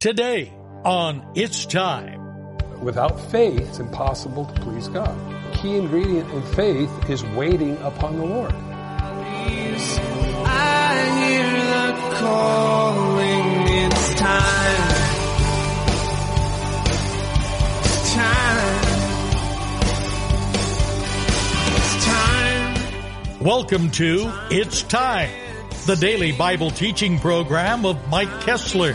Today on It's Time. Without faith, it's impossible to please God. Key ingredient in faith is waiting upon the Lord. I hear the calling. It's time. It's time. It's time. Welcome to It's Time, the daily Bible teaching program of Mike Kessler,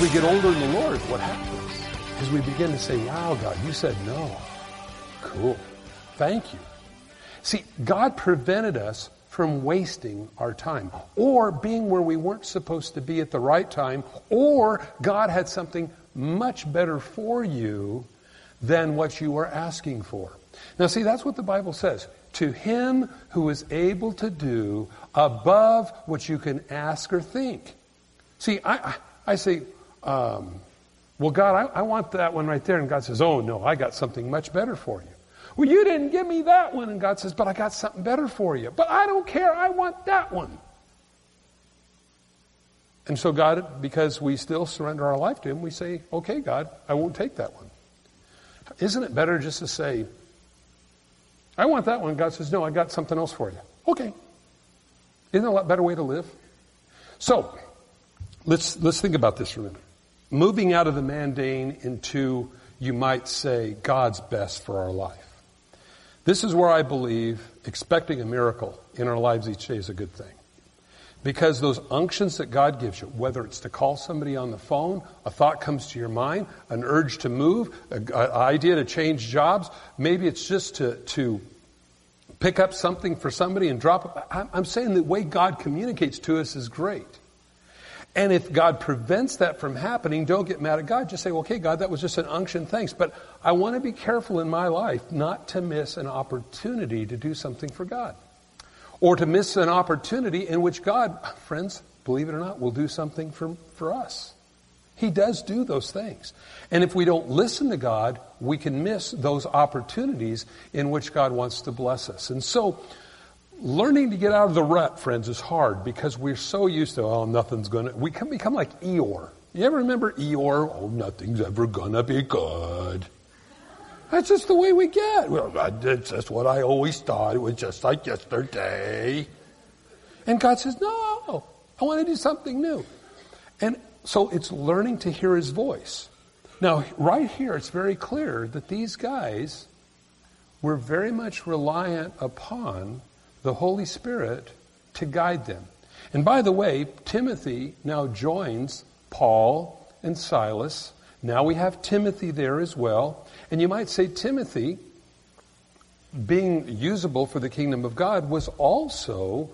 As we get older in the Lord, what happens? Is we begin to say, wow, God, you said no. Cool. Thank you. See, God prevented us from wasting our time or being where we weren't supposed to be at the right time or God had something much better for you than what you were asking for. Now see, that's what the Bible says. To him who is able to do above what you can ask or think. See, I, I, I say, um, well, God, I, I want that one right there. And God says, oh, no, I got something much better for you. Well, you didn't give me that one. And God says, but I got something better for you. But I don't care. I want that one. And so, God, because we still surrender our life to Him, we say, okay, God, I won't take that one. Isn't it better just to say, I want that one? God says, no, I got something else for you. Okay. Isn't that a lot better way to live? So, let's, let's think about this for a minute. Moving out of the mundane into, you might say, God's best for our life. This is where I believe expecting a miracle in our lives each day is a good thing. Because those unctions that God gives you, whether it's to call somebody on the phone, a thought comes to your mind, an urge to move, an idea to change jobs, maybe it's just to, to pick up something for somebody and drop it. I'm- I'm saying the way God communicates to us is great. And if God prevents that from happening, don't get mad at God. Just say, okay, God, that was just an unction, thanks. But I want to be careful in my life not to miss an opportunity to do something for God. Or to miss an opportunity in which God, friends, believe it or not, will do something for, for us. He does do those things. And if we don't listen to God, we can miss those opportunities in which God wants to bless us. And so, learning to get out of the rut, friends, is hard because we're so used to, oh, nothing's gonna, we can become like Eeyore. You ever remember Eeyore? Oh, nothing's ever gonna be good. That's just the way we get. Well, that's just what I always thought. It was just like yesterday. And God says, no, I want to do something new. And so it's learning to hear his voice. Now, right here, it's very clear that these guys were very much reliant upon the Holy Spirit to guide them. And by the way, Timothy now joins Paul and Silas. Now we have Timothy there as well. And you might say Timothy, being usable for the kingdom of God, was also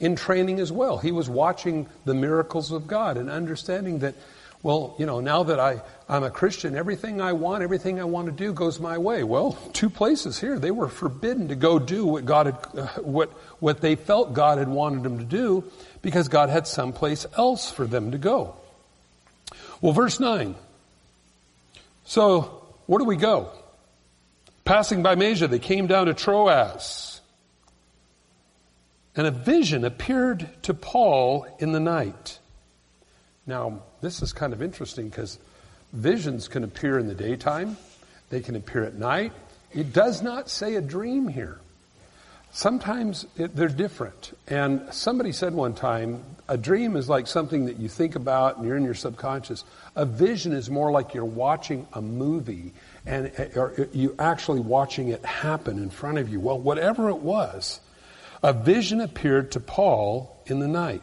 in training as well. He was watching the miracles of God and understanding that, well, you know, now that I, I'm a Christian, everything I want, everything I want to do goes my way. Well, two places here. They were forbidden to go do what God had, uh, what, what they felt God had wanted them to do because God had someplace else for them to go. Well, verse 9. So, where do we go? Passing by Mysia, they came down to Troas. And a vision appeared to Paul in the night. Now, this is kind of interesting because visions can appear in the daytime, they can appear at night. It does not say a dream here. Sometimes it, they're different. And somebody said one time, a dream is like something that you think about and you're in your subconscious. A vision is more like you're watching a movie and or you actually watching it happen in front of you. Well, whatever it was, a vision appeared to Paul in the night.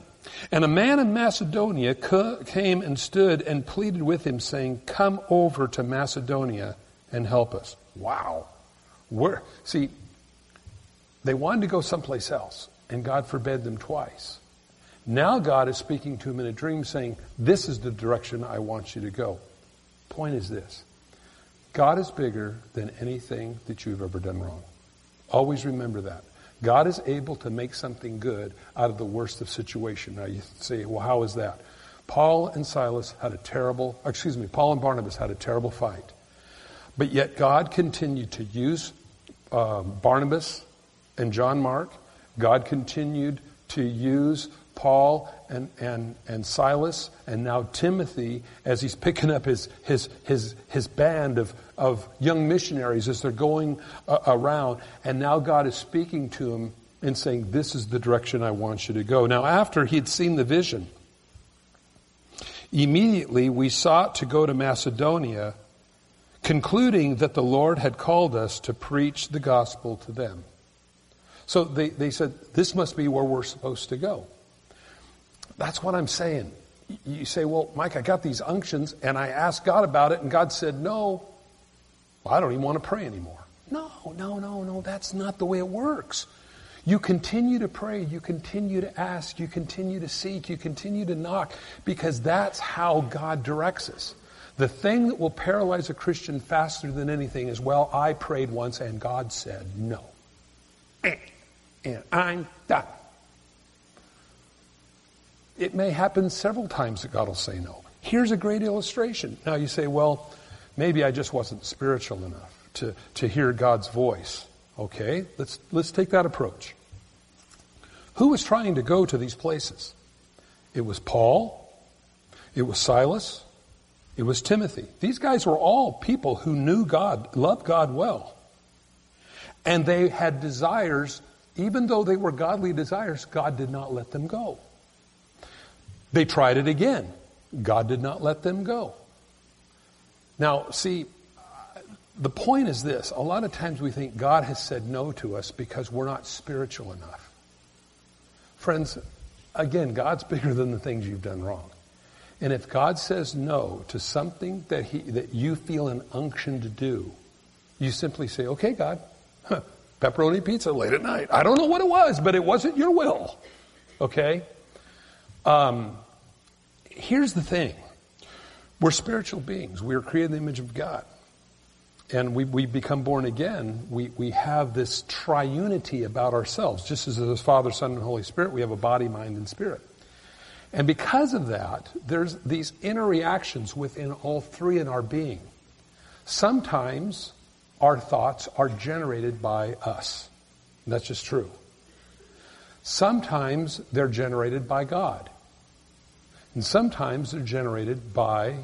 And a man in Macedonia came and stood and pleaded with him, saying, Come over to Macedonia and help us. Wow. Where, see, they wanted to go someplace else, and God forbade them twice. Now God is speaking to him in a dream saying, This is the direction I want you to go. Point is this God is bigger than anything that you've ever done wrong. Always remember that. God is able to make something good out of the worst of situation. Now you say, well, how is that? Paul and Silas had a terrible, excuse me, Paul and Barnabas had a terrible fight. But yet God continued to use um, Barnabas and John Mark. God continued to use Paul and, and, and Silas and now Timothy as he's picking up his, his, his, his band of, of young missionaries as they're going uh, around. And now God is speaking to him and saying, This is the direction I want you to go. Now, after he'd seen the vision, immediately we sought to go to Macedonia, concluding that the Lord had called us to preach the gospel to them. So they, they said, This must be where we're supposed to go. That's what I'm saying. You say, well, Mike, I got these unctions and I asked God about it and God said, no, well, I don't even want to pray anymore. No, no, no, no, that's not the way it works. You continue to pray, you continue to ask, you continue to seek, you continue to knock because that's how God directs us. The thing that will paralyze a Christian faster than anything is, well, I prayed once and God said no. And I'm done. It may happen several times that God will say no. Here's a great illustration. Now you say, well, maybe I just wasn't spiritual enough to, to hear God's voice. Okay, let's, let's take that approach. Who was trying to go to these places? It was Paul. It was Silas. It was Timothy. These guys were all people who knew God, loved God well. And they had desires, even though they were godly desires, God did not let them go. They tried it again. God did not let them go. Now, see, the point is this. A lot of times we think God has said no to us because we're not spiritual enough. Friends, again, God's bigger than the things you've done wrong. And if God says no to something that, he, that you feel an unction to do, you simply say, okay, God, huh, pepperoni pizza late at night. I don't know what it was, but it wasn't your will. Okay? Um, here's the thing we're spiritual beings, we are created in the image of God. And we, we become born again, we, we have this triunity about ourselves. Just as there's Father, Son, and Holy Spirit, we have a body, mind, and spirit. And because of that, there's these inner reactions within all three in our being. Sometimes our thoughts are generated by us. That's just true. Sometimes they're generated by God. And sometimes they're generated by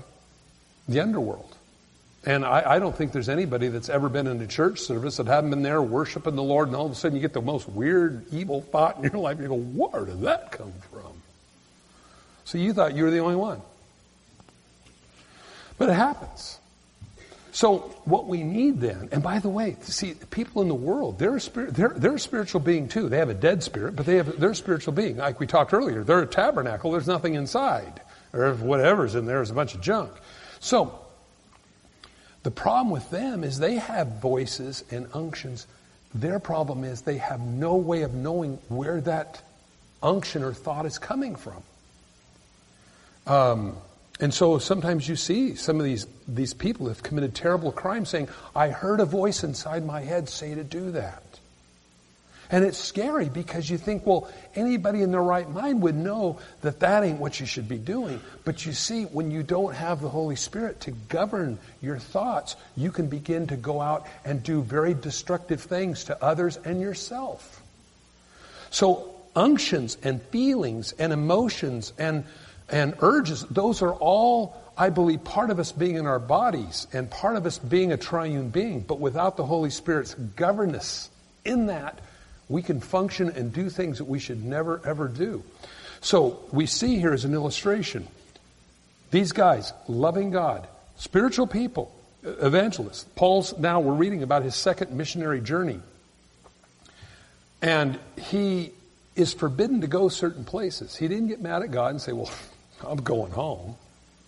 the underworld. And I, I, don't think there's anybody that's ever been in a church service that haven't been there worshiping the Lord, and all of a sudden you get the most weird, evil thought in your life. and You go, where did that come from? So you thought you were the only one. But it happens. So what we need then, and by the way, see, people in the world, they're a, spirit, they're, they're a spiritual being too. They have a dead spirit, but they have, they're a spiritual being. Like we talked earlier, they're a tabernacle, there's nothing inside. Or whatever's in there is a bunch of junk. So, the problem with them is they have voices and unctions. Their problem is they have no way of knowing where that unction or thought is coming from. Um, and so sometimes you see some of these, these people have committed terrible crimes saying, I heard a voice inside my head say to do that. And it's scary because you think, well, anybody in their right mind would know that that ain't what you should be doing. But you see, when you don't have the Holy Spirit to govern your thoughts, you can begin to go out and do very destructive things to others and yourself. So, unctions and feelings and emotions and and urges, those are all, I believe, part of us being in our bodies and part of us being a triune being. But without the Holy Spirit's governance in that, we can function and do things that we should never, ever do. So we see here as an illustration these guys, loving God, spiritual people, uh, evangelists. Paul's now, we're reading about his second missionary journey. And he is forbidden to go certain places. He didn't get mad at God and say, well, I'm going home.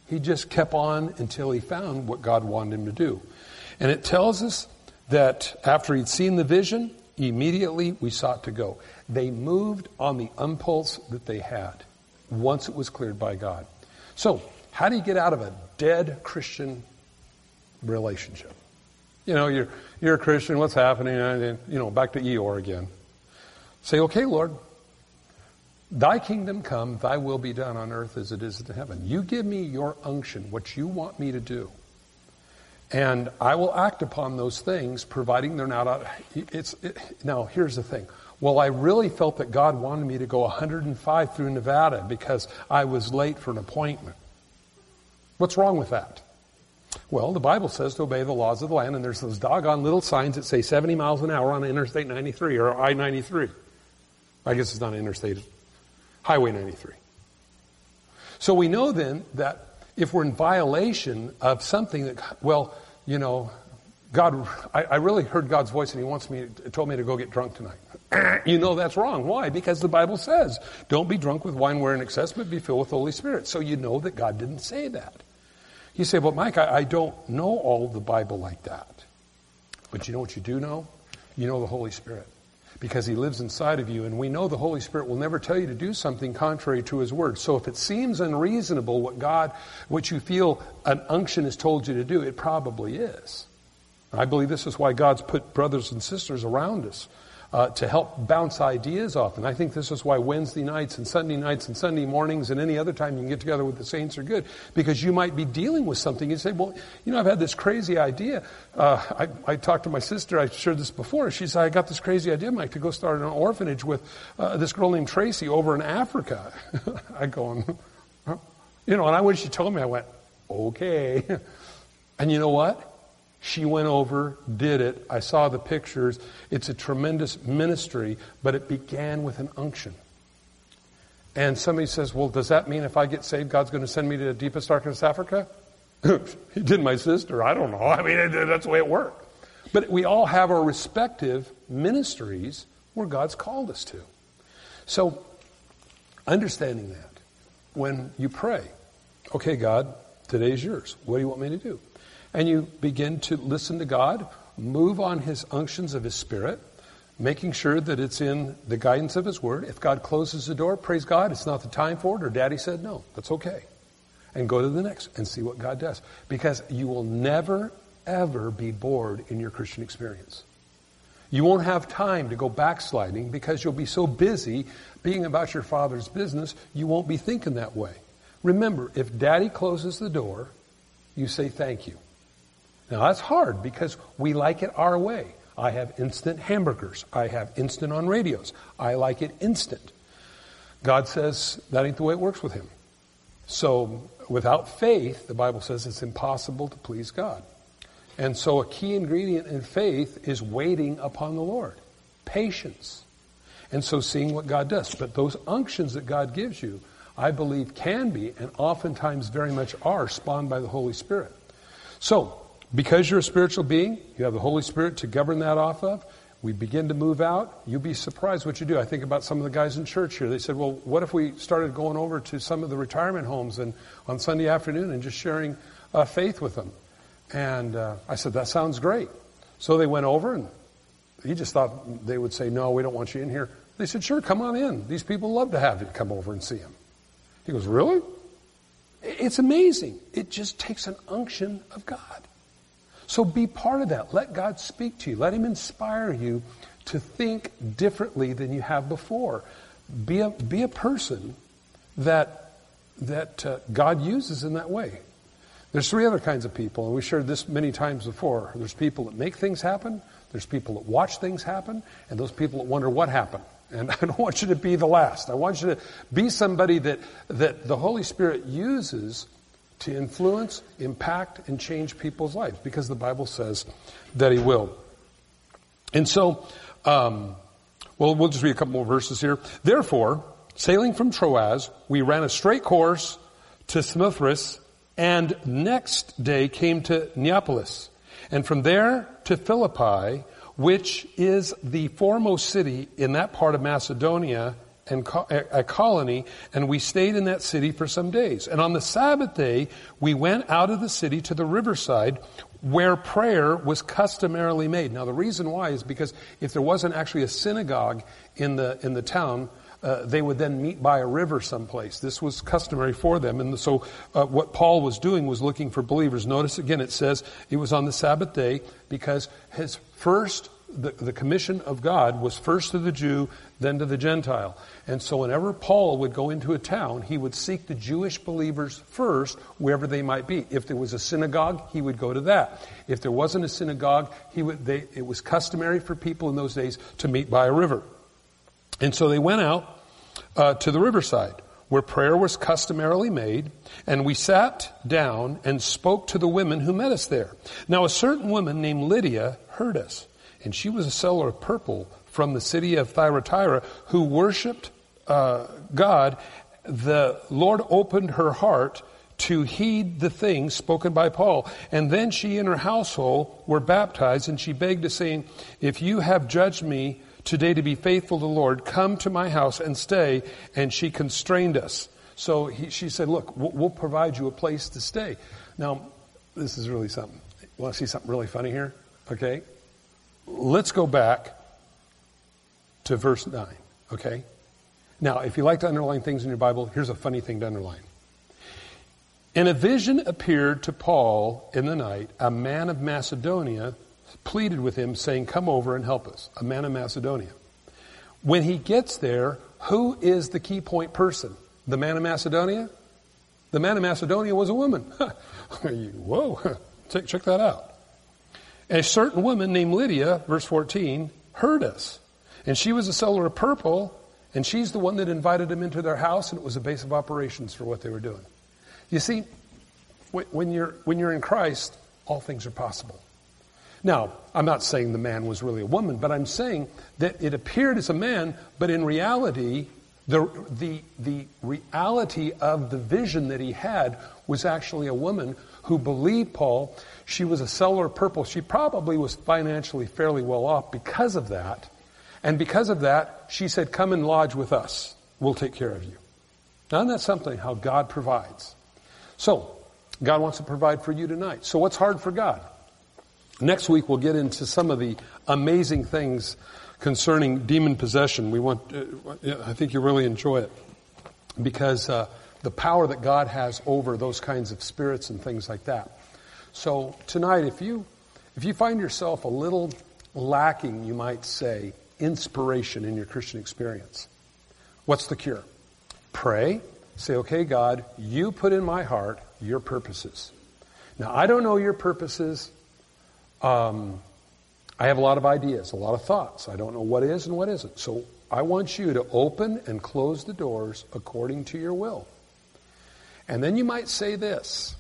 He just kept on until he found what God wanted him to do. And it tells us that after he'd seen the vision, immediately we sought to go. They moved on the impulse that they had once it was cleared by God. So, how do you get out of a dead Christian relationship. You know, you're, you're a Christian, what's happening? And, you know, back to Eeyore again. Say, okay, Lord, thy kingdom come, thy will be done on earth as it is in heaven. You give me your unction, what you want me to do. And I will act upon those things, providing they're not out. It's, it, now, here's the thing. Well, I really felt that God wanted me to go 105 through Nevada because I was late for an appointment. What's wrong with that? Well, the Bible says to obey the laws of the land, and there's those doggone little signs that say 70 miles an hour on Interstate 93 or I 93. I guess it's not an Interstate, Highway 93. So we know then that if we're in violation of something that, well, you know, God, I, I really heard God's voice and He wants me, told me to go get drunk tonight. you know that's wrong. Why? Because the Bible says, don't be drunk with wine where in excess, but be filled with the Holy Spirit. So you know that God didn't say that. You say, well, Mike, I, I don't know all the Bible like that. But you know what you do know? You know the Holy Spirit because he lives inside of you. And we know the Holy Spirit will never tell you to do something contrary to his word. So if it seems unreasonable what God, what you feel an unction has told you to do, it probably is. I believe this is why God's put brothers and sisters around us uh, to help bounce ideas off. And I think this is why Wednesday nights and Sunday nights and Sunday mornings and any other time you can get together with the saints are good because you might be dealing with something. You say, well, you know, I've had this crazy idea. Uh, I, I, talked to my sister. I shared this before. She said, I got this crazy idea, Mike, to go start an orphanage with uh, this girl named Tracy over in Africa. I go, huh? you know, and I when she told me, I went, okay. and you know what? She went over, did it. I saw the pictures. It's a tremendous ministry, but it began with an unction. And somebody says, well, does that mean if I get saved, God's going to send me to the deepest, darkest Africa? he did my sister. I don't know. I mean, that's the way it worked. But we all have our respective ministries where God's called us to. So, understanding that, when you pray, okay, God, today's yours. What do you want me to do? And you begin to listen to God, move on His unctions of His Spirit, making sure that it's in the guidance of His Word. If God closes the door, praise God, it's not the time for it, or Daddy said no, that's okay. And go to the next and see what God does. Because you will never, ever be bored in your Christian experience. You won't have time to go backsliding because you'll be so busy being about your Father's business, you won't be thinking that way. Remember, if Daddy closes the door, you say thank you. Now that's hard because we like it our way. I have instant hamburgers. I have instant on radios. I like it instant. God says that ain't the way it works with him. So without faith, the Bible says it's impossible to please God. And so a key ingredient in faith is waiting upon the Lord. Patience. And so seeing what God does. But those unctions that God gives you, I believe can be and oftentimes very much are spawned by the Holy Spirit. So, because you're a spiritual being, you have the Holy Spirit to govern that off of. We begin to move out. You'll be surprised what you do. I think about some of the guys in church here. They said, well, what if we started going over to some of the retirement homes and on Sunday afternoon and just sharing uh, faith with them? And uh, I said, that sounds great. So they went over and he just thought they would say, no, we don't want you in here. They said, sure, come on in. These people love to have you come over and see them. He goes, really? It's amazing. It just takes an unction of God. So be part of that. Let God speak to you. Let Him inspire you to think differently than you have before. Be a, be a person that, that uh, God uses in that way. There's three other kinds of people, and we shared this many times before. There's people that make things happen, there's people that watch things happen, and those people that wonder what happened. And I don't want you to be the last. I want you to be somebody that, that the Holy Spirit uses to influence, impact, and change people's lives because the Bible says that He will. And so, um, well, we'll just read a couple more verses here. Therefore, sailing from Troas, we ran a straight course to Samothrace and next day came to Neapolis and from there to Philippi, which is the foremost city in that part of Macedonia and a colony, and we stayed in that city for some days. And on the Sabbath day, we went out of the city to the riverside where prayer was customarily made. Now the reason why is because if there wasn't actually a synagogue in the, in the town, uh, they would then meet by a river someplace. This was customary for them. And so uh, what Paul was doing was looking for believers. Notice again, it says it was on the Sabbath day because his first the, the commission of God was first to the Jew, then to the Gentile. And so whenever Paul would go into a town, he would seek the Jewish believers first, wherever they might be. If there was a synagogue, he would go to that. If there wasn't a synagogue, he would, they, it was customary for people in those days to meet by a river. And so they went out uh, to the riverside where prayer was customarily made, and we sat down and spoke to the women who met us there. Now a certain woman named Lydia heard us and she was a seller of purple from the city of Thyatira who worshipped uh, God. The Lord opened her heart to heed the things spoken by Paul. And then she and her household were baptized, and she begged us, saying, If you have judged me today to be faithful to the Lord, come to my house and stay. And she constrained us. So he, she said, Look, we'll, we'll provide you a place to stay. Now, this is really something. Want to see something really funny here? Okay? Let's go back to verse 9, okay? Now, if you like to underline things in your Bible, here's a funny thing to underline. In a vision appeared to Paul in the night, a man of Macedonia pleaded with him, saying, Come over and help us. A man of Macedonia. When he gets there, who is the key point person? The man of Macedonia? The man of Macedonia was a woman. Whoa, check, check that out. A certain woman named Lydia, verse 14, heard us. And she was a seller of purple, and she's the one that invited him into their house, and it was a base of operations for what they were doing. You see, when you're, when you're in Christ, all things are possible. Now, I'm not saying the man was really a woman, but I'm saying that it appeared as a man, but in reality, the, the, the reality of the vision that he had was actually a woman who believed Paul. She was a seller of purple. She probably was financially fairly well off because of that. And because of that, she said, Come and lodge with us. We'll take care of you. Now, isn't that something how God provides? So, God wants to provide for you tonight. So, what's hard for God? Next week, we'll get into some of the amazing things concerning demon possession. We want, uh, I think you really enjoy it because uh, the power that God has over those kinds of spirits and things like that. So tonight, if you if you find yourself a little lacking, you might say, inspiration in your Christian experience, what's the cure? Pray. Say, okay, God, you put in my heart your purposes. Now, I don't know your purposes. Um, I have a lot of ideas, a lot of thoughts. I don't know what is and what isn't. So I want you to open and close the doors according to your will. And then you might say this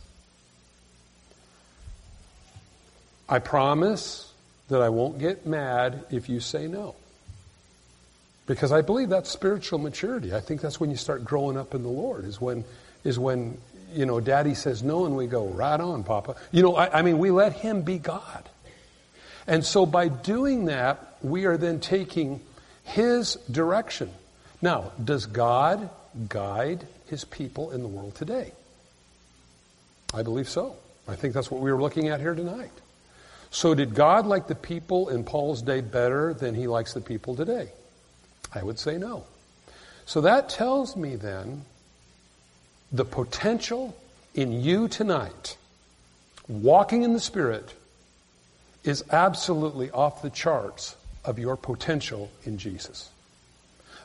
I promise that I won't get mad if you say no. Because I believe that's spiritual maturity. I think that's when you start growing up in the Lord, is when, is when, you know, daddy says no and we go, right on, Papa. You know, I, I mean, we let him be God. And so by doing that, we are then taking his direction. Now, does God guide his people in the world today? I believe so. I think that's what we were looking at here tonight. So, did God like the people in Paul's day better than he likes the people today? I would say no. So, that tells me then the potential in you tonight, walking in the Spirit, is absolutely off the charts of your potential in Jesus.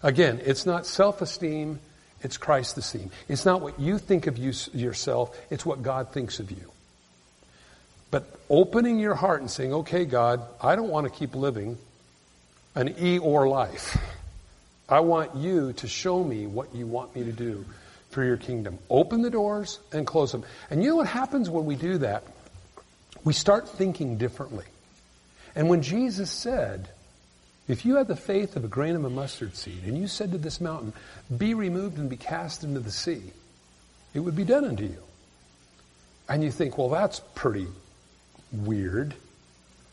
Again, it's not self esteem, it's Christ esteem. It's not what you think of you, yourself, it's what God thinks of you. But opening your heart and saying, okay, God, I don't want to keep living an E or life. I want you to show me what you want me to do for your kingdom. Open the doors and close them. And you know what happens when we do that? We start thinking differently. And when Jesus said, if you had the faith of a grain of a mustard seed, and you said to this mountain, be removed and be cast into the sea, it would be done unto you. And you think, well, that's pretty weird.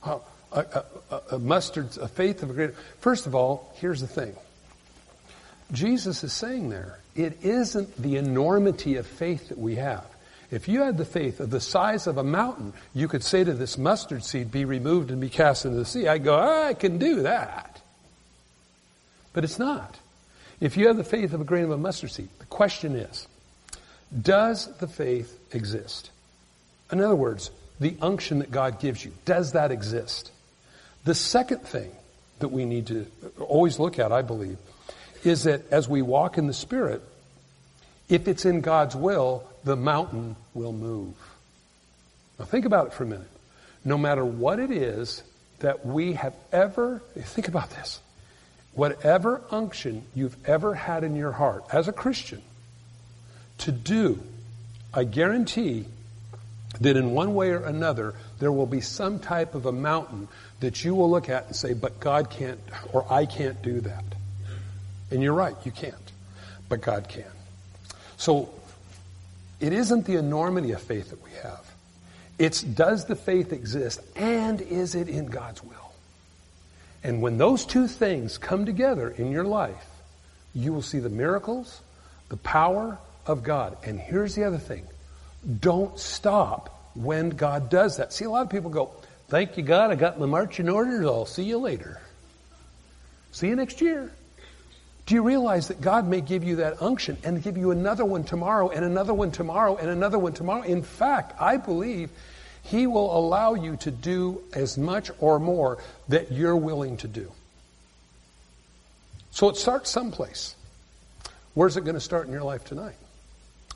a, a, a, mustard, a faith of a great. First of all, here's the thing. Jesus is saying there, it isn't the enormity of faith that we have. If you had the faith of the size of a mountain, you could say to this mustard seed, be removed and be cast into the sea. I go, I can do that. But it's not. If you have the faith of a grain of a mustard seed, the question is, does the faith exist? In other words, the unction that God gives you, does that exist? The second thing that we need to always look at, I believe, is that as we walk in the Spirit, if it's in God's will, the mountain will move. Now think about it for a minute. No matter what it is that we have ever, think about this. Whatever unction you've ever had in your heart as a Christian to do, I guarantee that in one way or another, there will be some type of a mountain that you will look at and say, but God can't, or I can't do that. And you're right, you can't. But God can. So, it isn't the enormity of faith that we have. It's does the faith exist and is it in God's will? And when those two things come together in your life, you will see the miracles, the power of God. And here's the other thing. Don't stop when God does that. See, a lot of people go, thank you God, I got my marching orders, I'll see you later. See you next year. Do you realize that God may give you that unction and give you another one tomorrow and another one tomorrow and another one tomorrow? In fact, I believe He will allow you to do as much or more that you're willing to do. So it starts someplace. Where's it going to start in your life tonight?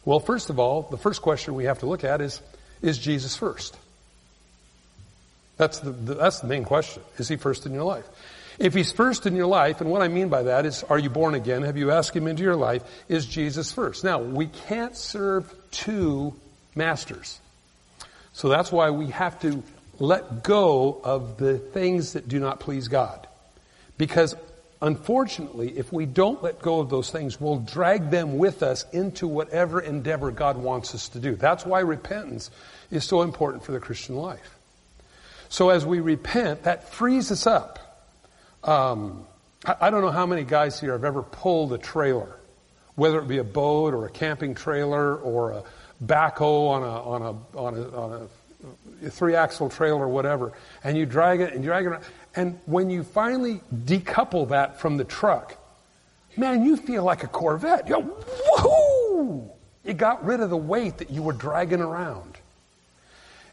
Well, first of all, the first question we have to look at is, is Jesus first? That's the, the, that's the main question. Is he first in your life? If he's first in your life, and what I mean by that is, are you born again? Have you asked him into your life? Is Jesus first? Now, we can't serve two masters. So that's why we have to let go of the things that do not please God. Because unfortunately, if we don't let go of those things, we'll drag them with us into whatever endeavor God wants us to do. That's why repentance is so important for the Christian life. So as we repent, that frees us up um, I, I don't know how many guys here have ever pulled a trailer, whether it be a boat or a camping trailer or a backhoe on a on a on a, on a three axle trailer or whatever, and you drag it and drag it around. And when you finally decouple that from the truck, man, you feel like a Corvette. You go, woohoo! You got rid of the weight that you were dragging around.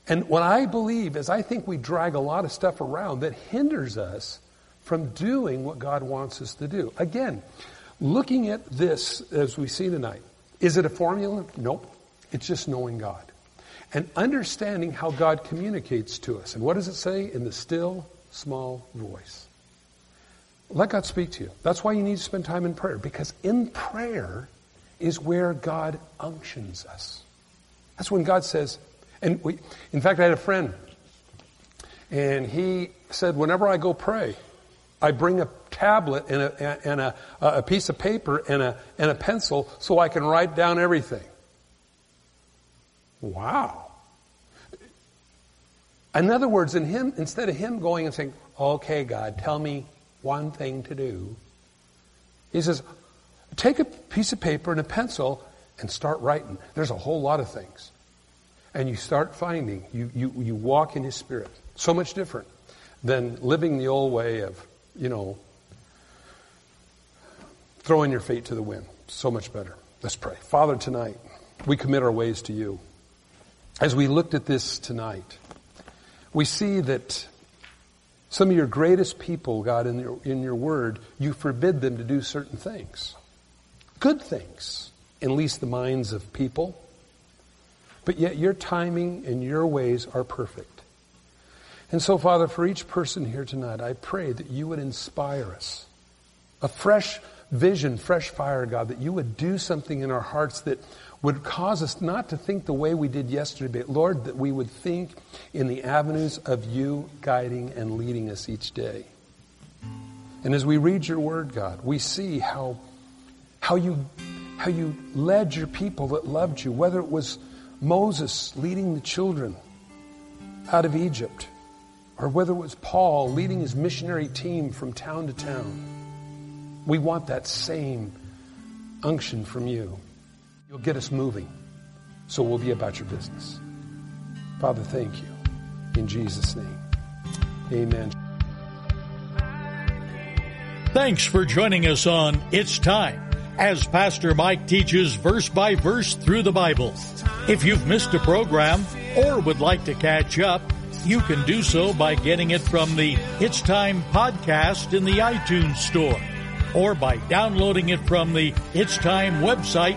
And what I believe is I think we drag a lot of stuff around that hinders us from doing what God wants us to do. Again, looking at this as we see tonight, is it a formula? Nope. It's just knowing God. And understanding how God communicates to us. And what does it say? In the still, small voice. Let God speak to you. That's why you need to spend time in prayer. Because in prayer is where God unctions us. That's when God says, and we, in fact, I had a friend, and he said, whenever I go pray, I bring a tablet and a, and a, a piece of paper and a, and a pencil so I can write down everything. Wow. In other words, in him, instead of him going and saying, okay, God, tell me one thing to do, he says, take a piece of paper and a pencil and start writing. There's a whole lot of things. And you start finding, you, you, you walk in his spirit. So much different than living the old way of you know, throwing your fate to the wind. So much better. Let's pray. Father, tonight, we commit our ways to you. As we looked at this tonight, we see that some of your greatest people, God, in your, in your word, you forbid them to do certain things. Good things, at least the minds of people. But yet your timing and your ways are perfect. And so, Father, for each person here tonight, I pray that you would inspire us. A fresh vision, fresh fire, God, that you would do something in our hearts that would cause us not to think the way we did yesterday, but Lord, that we would think in the avenues of you guiding and leading us each day. And as we read your word, God, we see how, how you, how you led your people that loved you, whether it was Moses leading the children out of Egypt, or whether it was Paul leading his missionary team from town to town. We want that same unction from you. You'll get us moving, so we'll be about your business. Father, thank you. In Jesus' name, amen. Thanks for joining us on It's Time as Pastor Mike teaches verse by verse through the Bible. If you've missed a program or would like to catch up, you can do so by getting it from the It's Time podcast in the iTunes Store or by downloading it from the It's Time website